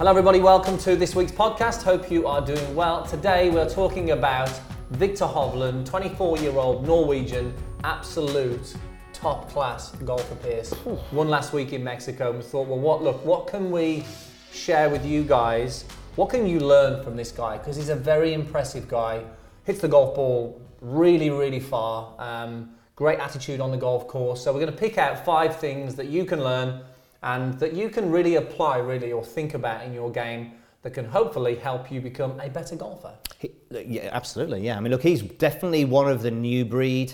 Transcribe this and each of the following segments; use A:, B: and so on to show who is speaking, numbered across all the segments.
A: Hello, everybody. Welcome to this week's podcast. Hope you are doing well. Today, we're talking about Viktor Hovland, 24 year old Norwegian, absolute top class golfer Piers. Won last week in Mexico. And we thought, well, what, look, what can we share with you guys? What can you learn from this guy? Because he's a very impressive guy, hits the golf ball really, really far. Um, great attitude on the golf course. So, we're going to pick out five things that you can learn and that you can really apply really or think about in your game that can hopefully help you become a better golfer.
B: He, yeah, absolutely. Yeah, I mean, look, he's definitely one of the new breed.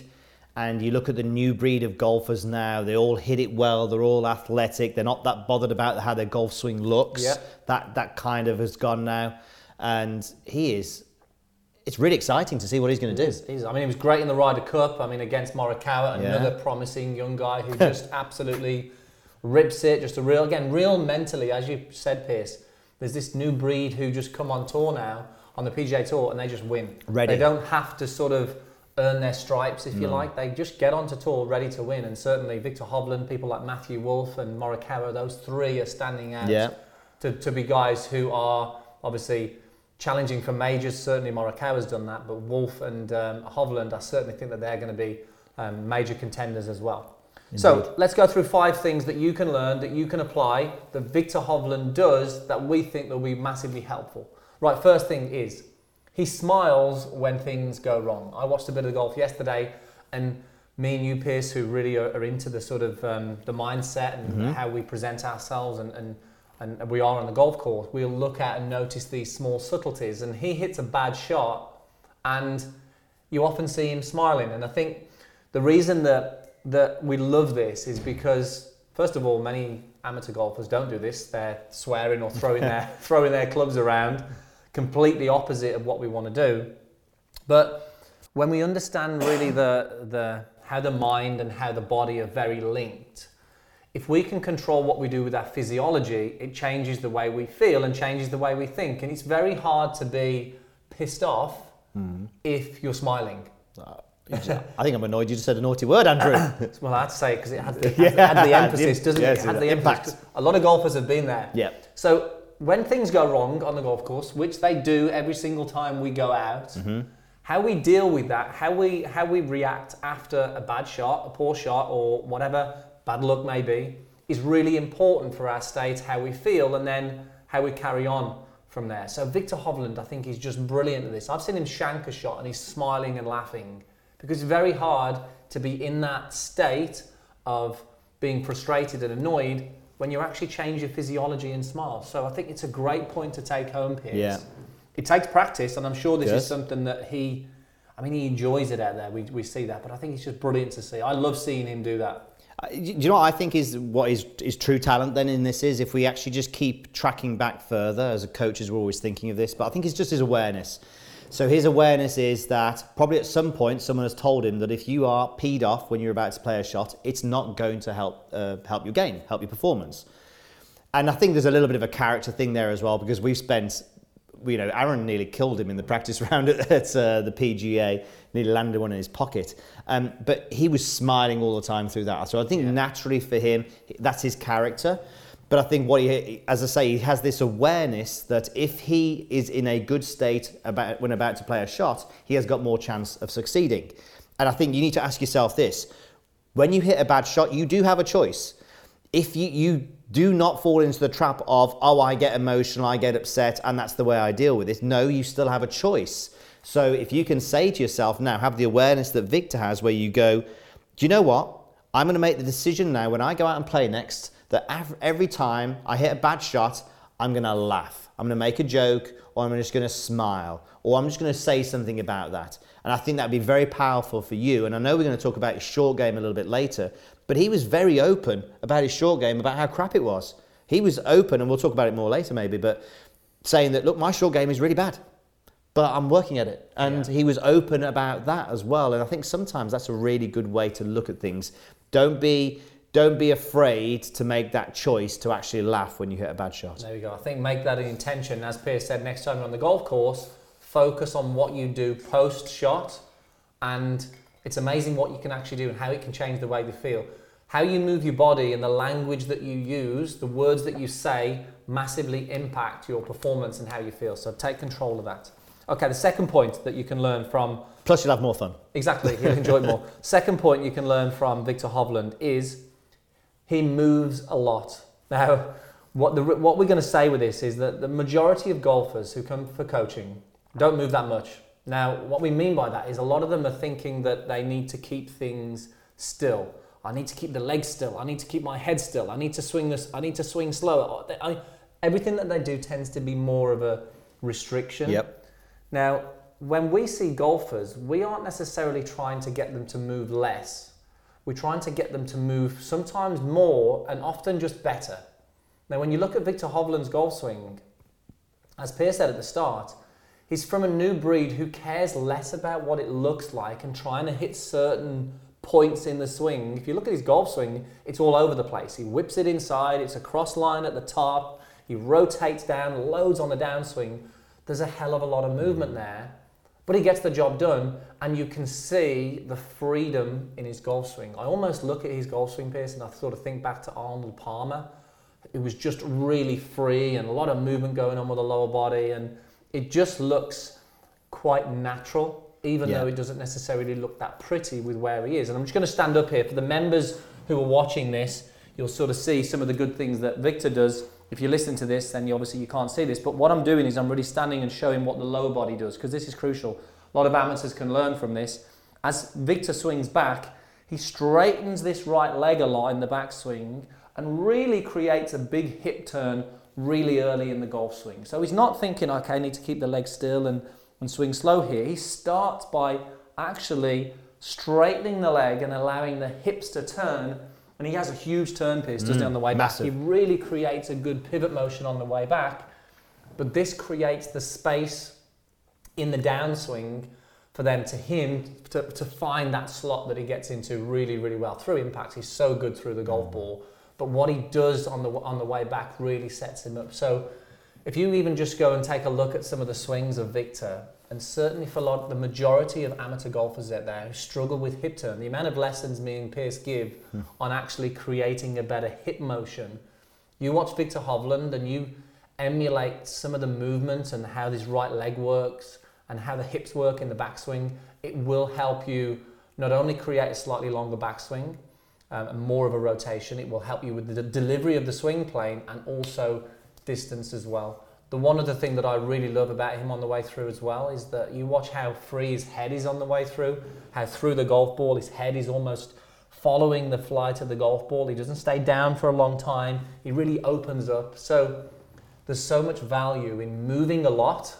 B: And you look at the new breed of golfers now; they all hit it well. They're all athletic. They're not that bothered about how their golf swing looks.
A: Yeah.
B: That that kind of has gone now, and he is. It's really exciting to see what he's going to do.
A: He's- he's- I mean, he was great in the Ryder Cup. I mean, against Morikawa,
B: Yeah.
A: another promising young guy who just absolutely rips it. Just a real, again, real mentally, as you said, Piers. There's this new breed who just come on tour now on the PGA Tour and they just win.
B: Ready.
A: They don't have to sort of earn their stripes, if you like. They just get onto tour ready to win. And certainly Viktor Hovland, people like Matthew Wolff and Morikawa, those three are standing out
B: Yeah.
A: to, to be guys who are obviously challenging for majors. Certainly Morikawa's done that, but Wolff and um, Hovland, I certainly think that they're going to be um, major contenders as well. So let's go through five things that you can learn, that you can apply, that Viktor Hovland does that we think will be massively helpful. Right, first thing is he smiles when things go wrong. I watched a bit of golf yesterday, and me and you, Piers, who really are, are into the sort of um, the mindset and how we present ourselves and, and and we are on the golf course, we'll look at and notice these small subtleties. And he hits a bad shot, and you often see him smiling. And I think the reason that that we love this is because, first of all, many amateur golfers don't do this. They're swearing or throwing their throwing their clubs around, completely opposite of what we want to do. But when we understand really the, the how the mind and how the body are very linked, if we can control what we do with our physiology, it changes the way we feel and changes the way we think. And it's very hard to be pissed off hmm. if you're smiling.
B: Uh, I think I'm annoyed you just said a naughty word, Andrew.
A: Well, I had to say it because it had, it had, the emphasis, doesn't
B: Yes,
A: it? It had
B: the
A: the
B: impact.
A: emphasis. A lot of golfers have been there.
B: Yeah.
A: So when things go wrong on the golf course, which they do every single time we go out,
B: Mm-hmm.
A: how we deal with that, how we how we react after a bad shot, a poor shot, or whatever bad luck may be, is really important for our state, how we feel, and then how we carry on from there. So Viktor Hovland, I think, is just brilliant at this. I've seen him shank a shot and he's smiling and laughing because it's very hard to be in that state of being frustrated and annoyed when you actually change your physiology and smile. So I think it's a great point to take home, Piers.
B: Yeah.
A: It takes practice, and I'm sure this is something that he, I mean, he enjoys it out there. We, we see that, but I think it's just brilliant to see. I love seeing him do that.
B: Uh, Do you know what I think is what is is true talent then in this is if we actually just keep tracking back further as a coaches we're always thinking of this but I think it's just his awareness so his awareness is that probably at some point someone has told him that if you are peed off when you're about to play a shot it's not going to help uh, help your game help your performance and I think there's a little bit of a character thing there as well because we've spent, you know, Aaron nearly killed him in the practice round at, at uh, the PGA, nearly landed one in his pocket. Um, but he was smiling all the time through that. So I think naturally for him, that's his character. But I think what he, as I say, he has this awareness that if he is in a good state about when about to play a shot, he has got more chance of succeeding. And I think you need to ask yourself this: when you hit a bad shot, you do have a choice if you, you do not fall into the trap of, oh, I get emotional, I get upset, and that's the way I deal with it. No, you still have a choice. So if you can say to yourself now, have the awareness that Viktor has, where you go, do you know what? I'm going to make the decision now when I go out and play next that every time I hit a bad shot, I'm going to laugh. I'm going to make a joke, or I'm just going to smile, or I'm just going to say something about that. And I think that'd be very powerful for you. And I know we're going to talk about his short game a little bit later, but he was very open about his short game, about how crap it was. He was open, and we'll talk about it more later maybe, but saying that, look, my short game is really bad, but I'm working at it. And he was open about that as well. And I think sometimes that's a really good way to look at things. Don't be. Don't be afraid to make that choice to actually laugh when you hit a bad shot.
A: There we go. I think make that an intention. As Piers said, next time you're on the golf course, focus on what you do post shot, and it's amazing what you can actually do and how it can change the way you feel. How you move your body and the language that you use, the words that you say, massively impact your performance and how you feel. So take control of that. Okay, the second point that you can learn from
B: Plus, you'll have more fun.
A: Exactly, you'll enjoy it more. Second point you can learn from Viktor Hovland is he moves a lot. Now, what, the, what we're going to say with this is that the majority of golfers who come for coaching don't move that much. Now, what we mean by that is a lot of them are thinking that they need to keep things still. I need to keep the legs still. I need to keep my head still. I need to swing this. I need to swing slower. I, everything that they do tends to be more of a restriction.
B: Yep.
A: Now, when we see golfers, we aren't necessarily trying to get them to move less. We're trying to get them to move sometimes more and often just better. Now, when you look at Viktor Hovland's golf swing, as Pierre said at the start, he's from a new breed who cares less about what it looks like and trying to hit certain points in the swing. If you look at his golf swing, it's all over the place. He whips it inside, it's a cross line at the top, he rotates down, loads on the downswing. There's a hell of a lot of movement there, but he gets the job done, and you can see the freedom in his golf swing. I almost look at his golf swing, Piers, and I sort of think back to Arnold Palmer. It was just really free and a lot of movement going on with the lower body, and it just looks quite natural even yeah. though it doesn't necessarily look that pretty with where he is. And I'm just going to stand up here for the members who are watching this. You'll sort of see some of the good things that Viktor does. If you listen to this, then you obviously you can't see this. But what I'm doing is I'm really standing and showing what the lower body does because this is crucial. A lot of amateurs can learn from this. As Viktor swings back, he straightens this right leg a lot in the backswing and really creates a big hip turn really early in the golf swing. So he's not thinking, okay, I need to keep the leg still and and swing slow here, he starts by actually straightening the leg and allowing the hips to turn. And he has a huge turn piece, doesn't mm, he, on the way
B: massive.
A: back? He really creates a good pivot motion on the way back. But this creates the space in the downswing for them to him to, to find that slot that he gets into really, really well. Through impact, he's so good through the golf mm. ball. But what he does on the on the way back really sets him up. So if you even just go and take a look at some of the swings of Viktor, and certainly for a lot, the majority of amateur golfers out there who struggle with hip turn, the amount of lessons me and Piers give hmm. on actually creating a better hip motion. You watch Viktor Hovland and you emulate some of the movement and how this right leg works and how the hips work in the backswing, it will help you not only create a slightly longer backswing um, and more of a rotation, it will help you with the delivery of the swing plane and also distance as well. The one other thing that I really love about him on the way through as well is that you watch how free his head is on the way through, how through the golf ball his head is almost following the flight of the golf ball. He doesn't stay down for a long time. He really opens up. So there's so much value in moving a lot,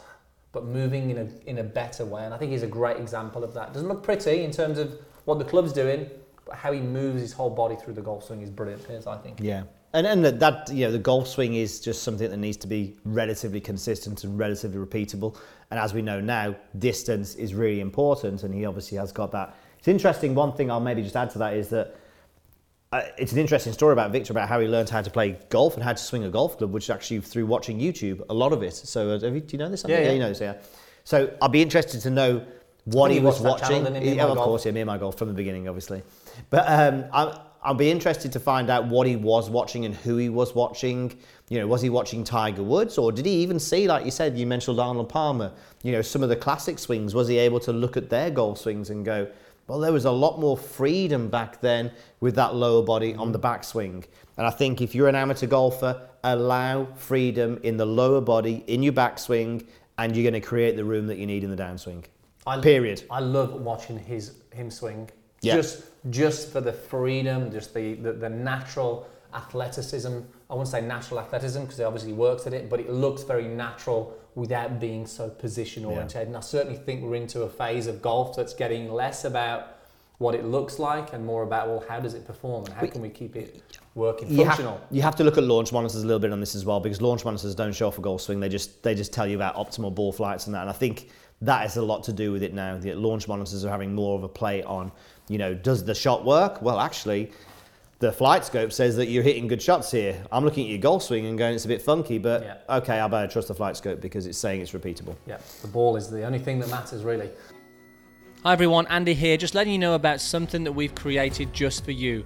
A: but moving in a in a better way. And I think he's a great example of that. Doesn't look pretty in terms of what the club's doing, but how he moves his whole body through the golf swing is brilliant. Piers, I think.
B: Yeah. And, and that, you know, the golf swing is just something that needs to be relatively consistent and relatively repeatable. And as we know now, distance is really important, and he obviously has got that. It's interesting. One thing I'll maybe just add to that is that uh, it's an interesting story about Viktor about how he learned how to play golf and how to swing a golf club, which is actually through watching YouTube. A lot of it. So, uh, you, do you know this?
A: Yeah, yeah,
B: you know this. Yeah. So I'd be interested to know what he was watching.
A: Yeah,
B: of course, yeah, me and my golf from the beginning, obviously. But um, I'm, I'll be interested to find out what he was watching and who he was watching. You know, was he watching Tiger Woods or did he even see, like you said, you mentioned Arnold Palmer, you know, some of the classic swings? Was he able to look at their golf swings and go, well, there was a lot more freedom back then with that lower body on the backswing. And I think if you're an amateur golfer, allow freedom in the lower body, in your backswing, and you're going to create the room that you need in the downswing. I, Period.
A: I love watching his him swing. Yeah. Just just for the freedom, just the, the, the natural athleticism. I wouldn't say natural athleticism because he obviously works at it, but it looks very natural without being so position oriented. Yeah. And I certainly think we're into a phase of golf that's getting less about what it looks like and more about well how does it perform and how can we keep it working
B: you
A: functional
B: have, you have to look at launch monitors a little bit on this as well because launch monitors don't show off a golf swing they just they just tell you about optimal ball flights and that and i think that has a lot to do with it now the launch monitors are having more of a play on you know, does the shot work? Well, actually, the FlightScope says that you're hitting good shots here. I'm looking at your golf swing and going, it's a bit funky, but yeah. okay, I better trust the FlightScope because it's saying it's repeatable.
A: Yeah, the ball is the only thing that matters, really.
C: Hi everyone, Andy here, just letting you know about something that we've created just for you.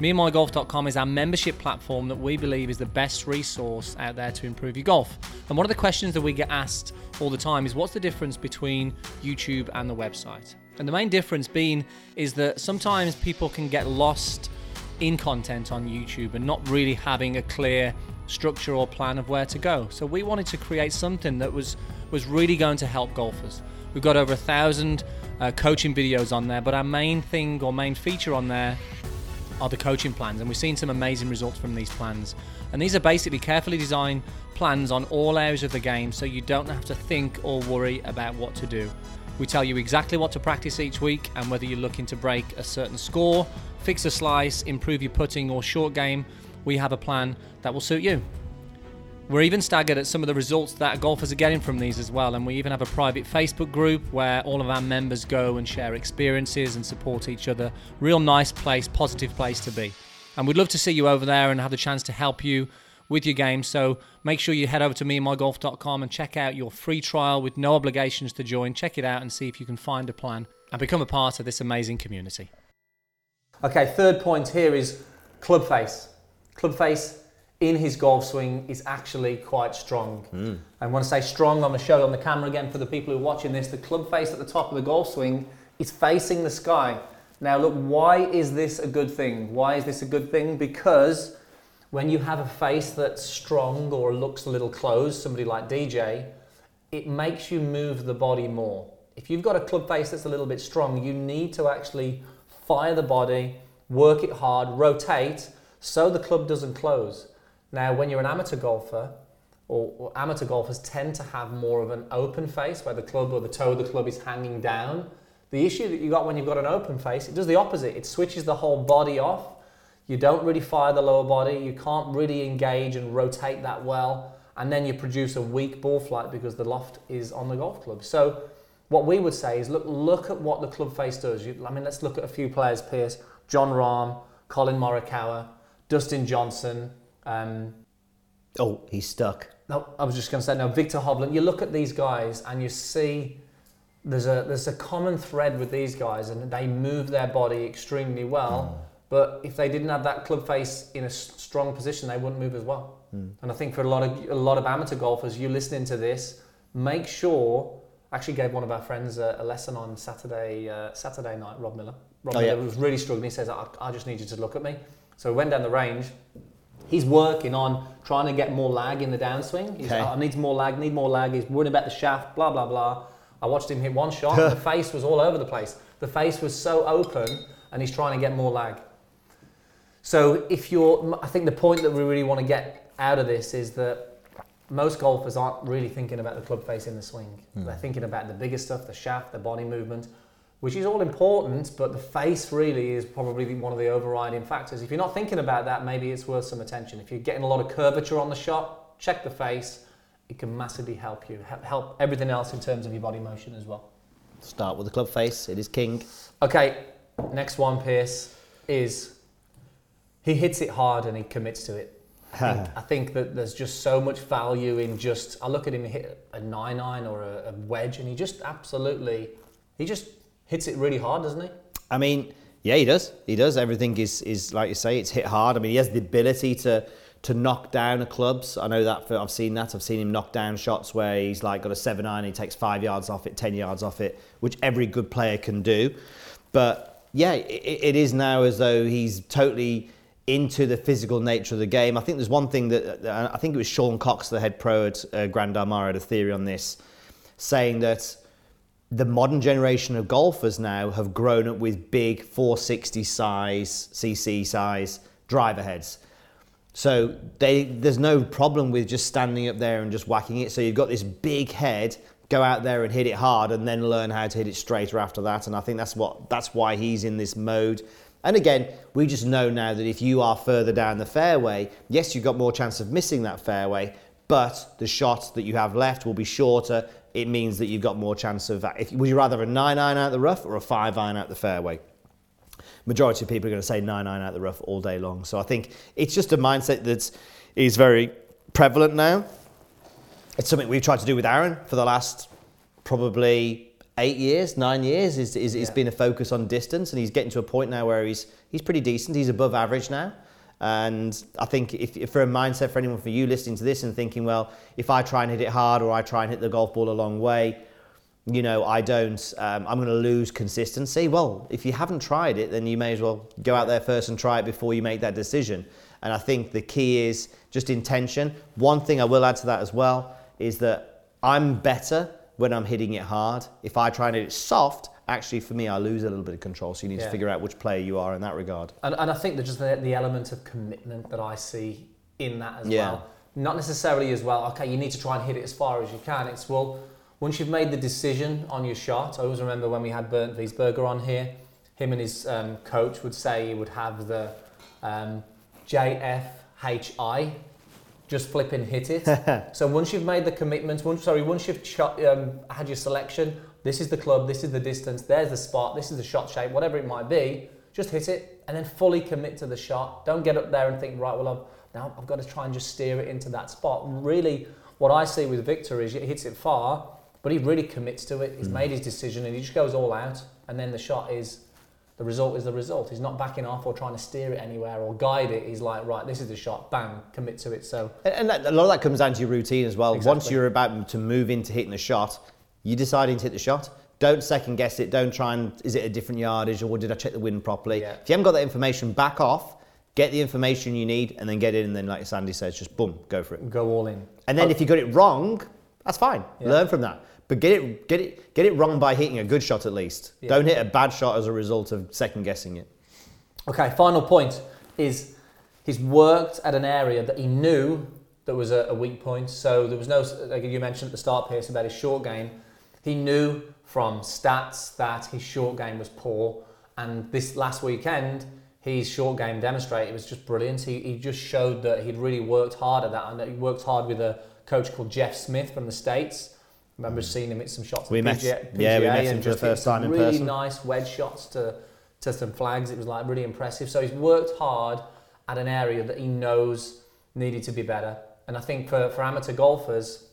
A: MeandMyGolf.com is our membership platform that we believe is the best resource out there to improve your golf. And one of the questions that we get asked all the time is what's the difference between YouTube and the website? And the main difference being is that sometimes people can get lost in content on YouTube and not really having a clear structure or plan of where to go. So we wanted to create something that was was really going to help golfers. We've got over a thousand uh, coaching videos on there, but our main thing or main feature on there are the coaching plans, and we've seen some amazing results from these plans. And these are basically carefully designed plans on all areas of the game so you don't have to think or worry about what to do. We tell you exactly what to practice each week and whether you're looking to break a certain score, fix a slice, improve your putting or short game, we have a plan that will suit you. We're even staggered at some of the results that golfers are getting from these as well, and we even have a private Facebook group where all of our members go and share experiences and support each other. Real nice place, positive place to be. And we'd love to see you over there and have the chance to help you with your game. So make sure you head over to meandmygolf.com and check out your free trial with no obligations to join. Check it out and see if you can find a plan and become a part of this amazing community. Okay, third point here is club face. Club face in his golf swing is actually quite strong. Mm. And when I say strong, I'm going to show it on the camera again for the people who are watching this. The club face at the top of the golf swing is facing the sky. Now, look, why is this a good thing? Why is this a good thing? Because when you have a face that's strong or looks a little closed, somebody like DJ, it makes you move the body more. If you've got a club face that's a little bit strong, you need to actually fire the body, work it hard, rotate so the club doesn't close. Now, when you're an amateur golfer, or, or, amateur golfers tend to have more of an open face where the club or the toe of the club is hanging down. The issue that you got when you've got an open face, it does the opposite. It switches the whole body off. You don't really fire the lower body. You can't really engage and rotate that well. And then you produce a weak ball flight because the loft is on the golf club. So what we would say is look, look at what the club face does. You, I mean, let's look at a few players, Piers, Jon Rahm, Collin Morikawa, Dustin Johnson, um,
B: oh, he's stuck.
A: No, I was just going to say, no, Viktor Hovland. You look at these guys and you see there's a there's a common thread with these guys, and they move their body extremely well. Mm. But if they didn't have that club face in a strong position, they wouldn't move as well. Mm. And I think for a lot of a lot of amateur golfers, you listening to this, make sure. Actually, gave one of our friends a, a lesson on Saturday uh, Saturday night. Rob Miller. Rob
B: oh,
A: Miller
B: yeah.
A: was really struggling. He says, I, "I just need you to look at me." So we went down the range, He's working on trying to get more lag in the downswing. He's, okay. I need more lag, need more lag. He's worrying about the shaft, blah, blah, blah. I watched him hit one shot, the face was all over the place. The face was so open, and he's trying to get more lag. So, if you're, I think the point that we really want to get out of this is that most golfers aren't really thinking about the club face in the swing. Mm. They're thinking about the bigger stuff, the shaft, the body movement which is all important, but the face really is probably one of the overriding factors. If you're not thinking about that, maybe it's worth some attention. If you're getting a lot of curvature on the shot, check the face. It can massively help you, help everything else in terms of your body motion as well.
B: Start with the club face, it is king.
A: Okay, next one, Piers, is he hits it hard and he commits to it. I think, I think, that there's just so much value in just. I look at him hit a nine iron or a, a wedge, and he just absolutely, he just hits it really hard, doesn't he?
B: I mean, yeah, he does. He does. Everything is, is like you say, it's hit hard. I mean, he has the ability to to knock down a clubs. I know that for, I've seen that. I've seen him knock down shots where he's like got a seven iron, he takes five yards off it, ten yards off it, which every good player can do. But yeah, it, it is now as though he's totally into the physical nature of the game. I think there's one thing that I think it was Sean Cox, the head pro at uh, Grand Armara, had a theory on this, saying that the modern generation of golfers now have grown up with big 460 size, CC size driver heads. So they, there's no problem with just standing up there and just whacking it. So you've got this big head, go out there and hit it hard, and then learn how to hit it straighter after that. And I think that's what that's why he's in this mode. And again, we just know now that if you are further down the fairway, yes, you've got more chance of missing that fairway, but the shots that you have left will be shorter it means that you've got more chance of that. If, would you rather a 9 iron out the rough or a 5 iron out the fairway? Majority of people are going to say 9 iron out the rough all day long. So I think it's just a mindset that is very prevalent now. It's something we've tried to do with Aaron for the last probably eight years, nine years, is, is, it's
A: Yeah.
B: been a focus on distance, and he's getting to a point now where he's he's pretty decent. He's above average now. And I think if, if for a mindset for anyone for you listening to this and thinking, well, if I try and hit it hard or I try and hit the golf ball a long way, you know, I don't, um, I'm going to lose consistency. Well, if you haven't tried it, then you may as well go out there first and try it before you make that decision. And I think the key is just intention. One thing I will add to that as well is that I'm better when I'm hitting it hard. If I try and hit it soft, actually for me, I lose a little bit of control. So you need
A: Yeah.
B: to figure out which player you are in that regard.
A: And, and I think that just the, the element of commitment that I see in that as
B: Yeah.
A: well. Not necessarily as well, okay, you need to try and hit it as far as you can. It's, well, once you've made the decision on your shot, I always remember when we had Bernd Wiesberger on here, him and his um, coach would say he would have the um, JFHI, just flip and hit it. so once you've made the commitment, once, sorry, once you've shot, um, had your selection, this is the club, this is the distance, there's the spot, this is the shot shape, whatever it might be, just hit it and then fully commit to the shot. Don't get up there and think, right, well, I've, now I've got to try and just steer it into that spot. Really, what I see with Viktor is he hits it far, but he really commits to it. He's made his decision and he just goes all out. And then the shot is, the result is the result. He's not backing off or trying to steer it anywhere or guide it. He's like, right, this is the shot, bang, commit to it. So
B: And, and that, a lot of that comes down to your routine as well. Once you're about to move into hitting the shot, you're deciding to hit the shot. Don't second guess it. Don't try and is it a different yardage or did I check the wind properly?
A: Yeah.
B: If you haven't got that information, back off. Get the information you need and then get in. And then, like Sandy says, just boom, go for it.
A: go all in.
B: And then oh. if you got it wrong, that's fine.
A: Yeah.
B: Learn from that. But get it, get it, get it wrong by hitting a good shot at least.
A: Yeah.
B: Don't hit a bad shot as a result of second guessing it.
A: Okay, final point is he's worked at an area that he knew that was a, a weak point. So there was no, like you mentioned at the start, Piers, about his short game. He knew from stats that his short game was poor. And this last weekend, his short game demonstrated it was just brilliant. He, he just showed that he'd really worked hard at that and that he worked hard with a coach called Jeff Smith from the States. Remember seeing him hit some shots
B: We met-
A: PGA,
B: yeah, we met him for the first time in
A: really
B: person.
A: nice wedge shots to to some flags. It was like really impressive. So he's worked hard at an area that he knows needed to be better. And I think for, for amateur golfers,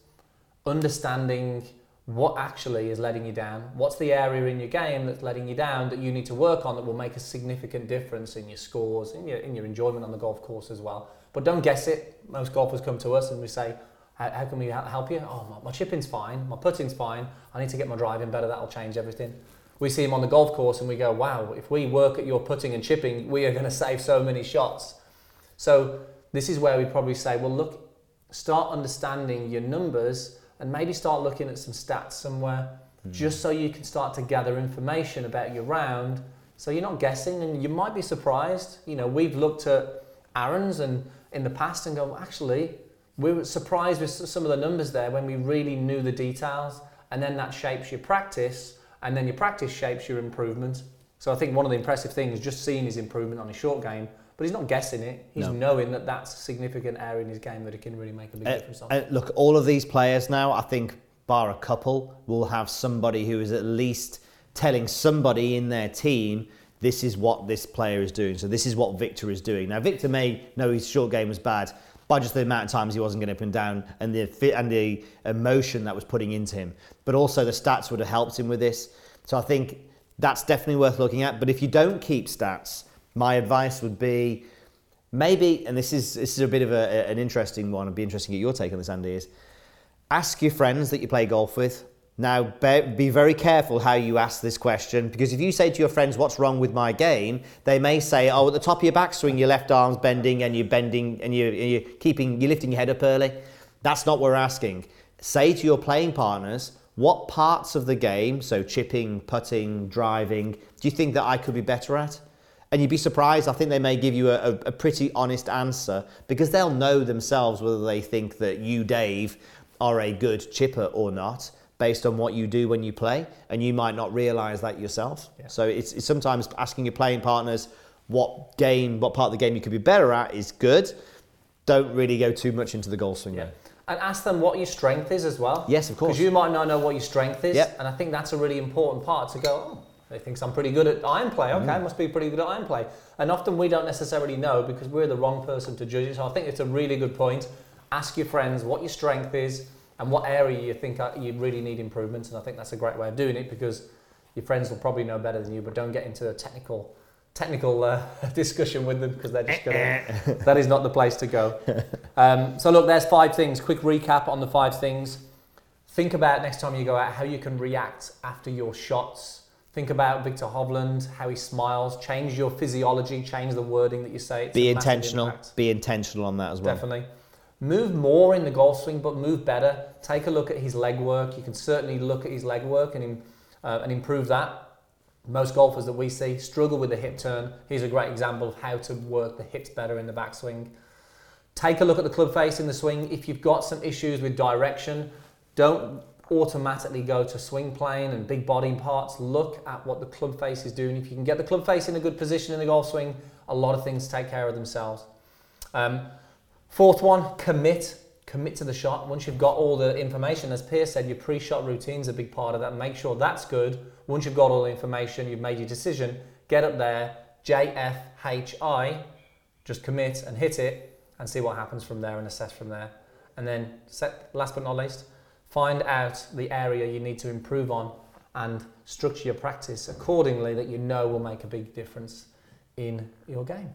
A: understanding what actually is letting you down, what's the area in your game that's letting you down that you need to work on that will make a significant difference in your scores, in your, in your enjoyment on the golf course as well. But don't guess it. Most golfers come to us and we say, how, how can we help you? Oh, my, my chipping's fine, my putting's fine. I need to get my driving better. That'll change everything. We see him on the golf course and we go, wow, if we work at your putting and chipping, we are going to save so many shots. So this is where we probably say, well, look, start understanding your numbers and maybe start looking at some stats somewhere, hmm. just so you can start to gather information about your round. So you're not guessing, and you might be surprised. You know, we've looked at Aaron's and in the past and go, well, actually, we were surprised with some of the numbers there when we really knew the details, and then that shapes your practice, and then your practice shapes your improvement. So I think one of the impressive things just seeing his improvement on his short game, but he's not guessing it. He's
B: No.
A: knowing that that's a significant area in his game that he can really make a big
B: Uh,
A: difference on.
B: uh, look, all of these players now, I think, bar a couple, will have somebody who is at least telling somebody in their team this is what this player is doing. So this is what Viktor is doing. Now, Viktor may know his short game was bad by just the amount of times he wasn't getting up and down and the fit and the emotion that was putting into him. But also the stats would have helped him with this. So I think that's definitely worth looking at. But if you don't keep stats, my advice would be maybe, and this is this is a bit of a, an interesting one. It'd be interesting to get your take on this, Andy. Is ask your friends that you play golf with. Now, be, very careful how you ask this question because if you say to your friends, "What's wrong with my game?" they may say, "Oh, at the top of your backswing, your left arm's bending and you're bending and you're, you're keeping, you're lifting your head up early." That's not what we're asking. Say to your playing partners, "What parts of the game, so chipping, putting, driving, do you think that I could be better at?" And you'd be surprised. I think they may give you a, a, a pretty honest answer because they'll know themselves whether they think that you, Dave, are a good chipper or not based on what you do when you play. And you might not realize that yourself.
A: Yeah.
B: So it's, it's sometimes asking your playing partners what game, what part of the game you could be better at is good. Don't really go too much into the goal swing
A: Yeah. And ask them what your strength is as well.
B: Yes, of course.
A: Because you might not know what your strength is.
B: Yep.
A: And I think that's a really important part to go, oh, they think I'm pretty good at iron play. Okay,
B: Mm.
A: must be pretty good at iron play. And often we don't necessarily know because we're the wrong person to judge it. So I think it's a really good point. Ask your friends what your strength is and what area you think you really need improvements. And I think that's a great way of doing it because your friends will probably know better than you, but don't get into a technical technical uh, discussion with them because they're just going to. that is not the place to go. Um, so look, there's five things. Quick recap on the five things. Think about next time you go out how you can react after your shots. Think about Viktor Hovland, how he smiles. Change your physiology. Change the wording that you say. It's
B: Be intentional.
A: impact.
B: Be intentional on that as well.
A: Definitely. Move more in the golf swing, but move better. Take a look at his leg work. You can certainly look at his leg work and, uh, and improve that. Most golfers that we see struggle with the hip turn. Here's a great example of how to work the hips better in the backswing. Take a look at the club face in the swing. If you've got some issues with direction, don't automatically go to swing plane and big body parts. Look at what the club face is doing. If you can get the club face in a good position in the golf swing, a lot of things take care of themselves. Um, fourth one, commit. Commit to the shot. Once you've got all the information, as Piers said, your pre-shot routine's a big part of that. Make sure that's good. Once you've got all the information, you've made your decision, get up there, JFHI, just commit and hit it and see what happens from there and assess from there. And then, set, last but not least, find out the area you need to improve on and structure your practice accordingly that you know will make a big difference in your game.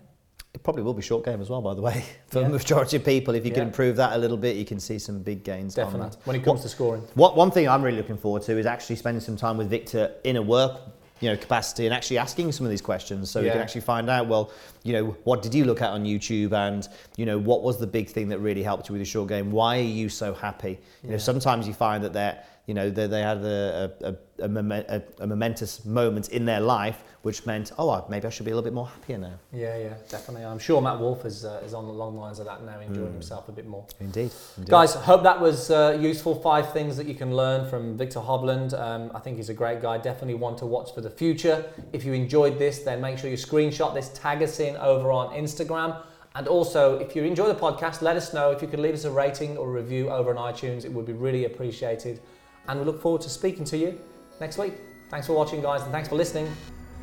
B: It probably will be short game as well, by the way. For
A: Yeah.
B: the majority of people, if you can improve that a little bit, you can see some big gains on
A: Definitely.
B: that.
A: When it comes to scoring.
B: What one thing I'm really looking forward to is actually spending some time with Viktor in a work, you know, capacity and actually asking some of these questions, so we can actually find out. Well, you know, what did you look at on YouTube, and you know, what was the big thing that really helped you with your short game? Why are you so happy? You know, sometimes you find that they're, you know, they, they had a, a, a, a, a, a momentous moment in their life, which meant, oh, maybe I should be a little bit more happier now.
A: Yeah, yeah, definitely. I'm sure Matt Wolff is, uh, is on along the lines of that now, enjoying
B: Mm.
A: himself a bit more.
B: Indeed, indeed.
A: Guys, hope that was uh, useful. Five things that you can learn from Viktor Hovland. Um, I think he's a great guy. Definitely one to watch for the future. If you enjoyed this, then make sure you screenshot this, tag us in over on Instagram. And also, if you enjoy the podcast, let us know. If you could leave us a rating or review over on iTunes, it would be really appreciated. And we look forward to speaking to you next week. Thanks for watching, guys, and thanks for listening.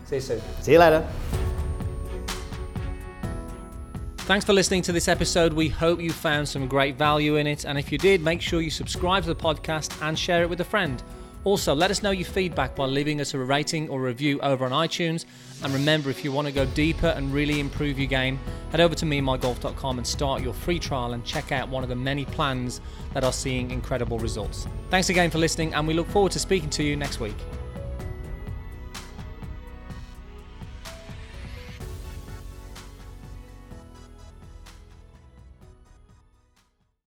A: See you soon.
B: See you later.
A: Thanks for listening to this episode. We hope you found some great value in it. And if you did, make sure you subscribe to the podcast and share it with a friend. Also, let us know your feedback by leaving us a rating or review over on iTunes. And remember, if you want to go deeper and really improve your game, head over to memygolf.com and start your free trial and check out one of the many plans that are seeing incredible results. Thanks again for listening, and we look forward to speaking to you next week.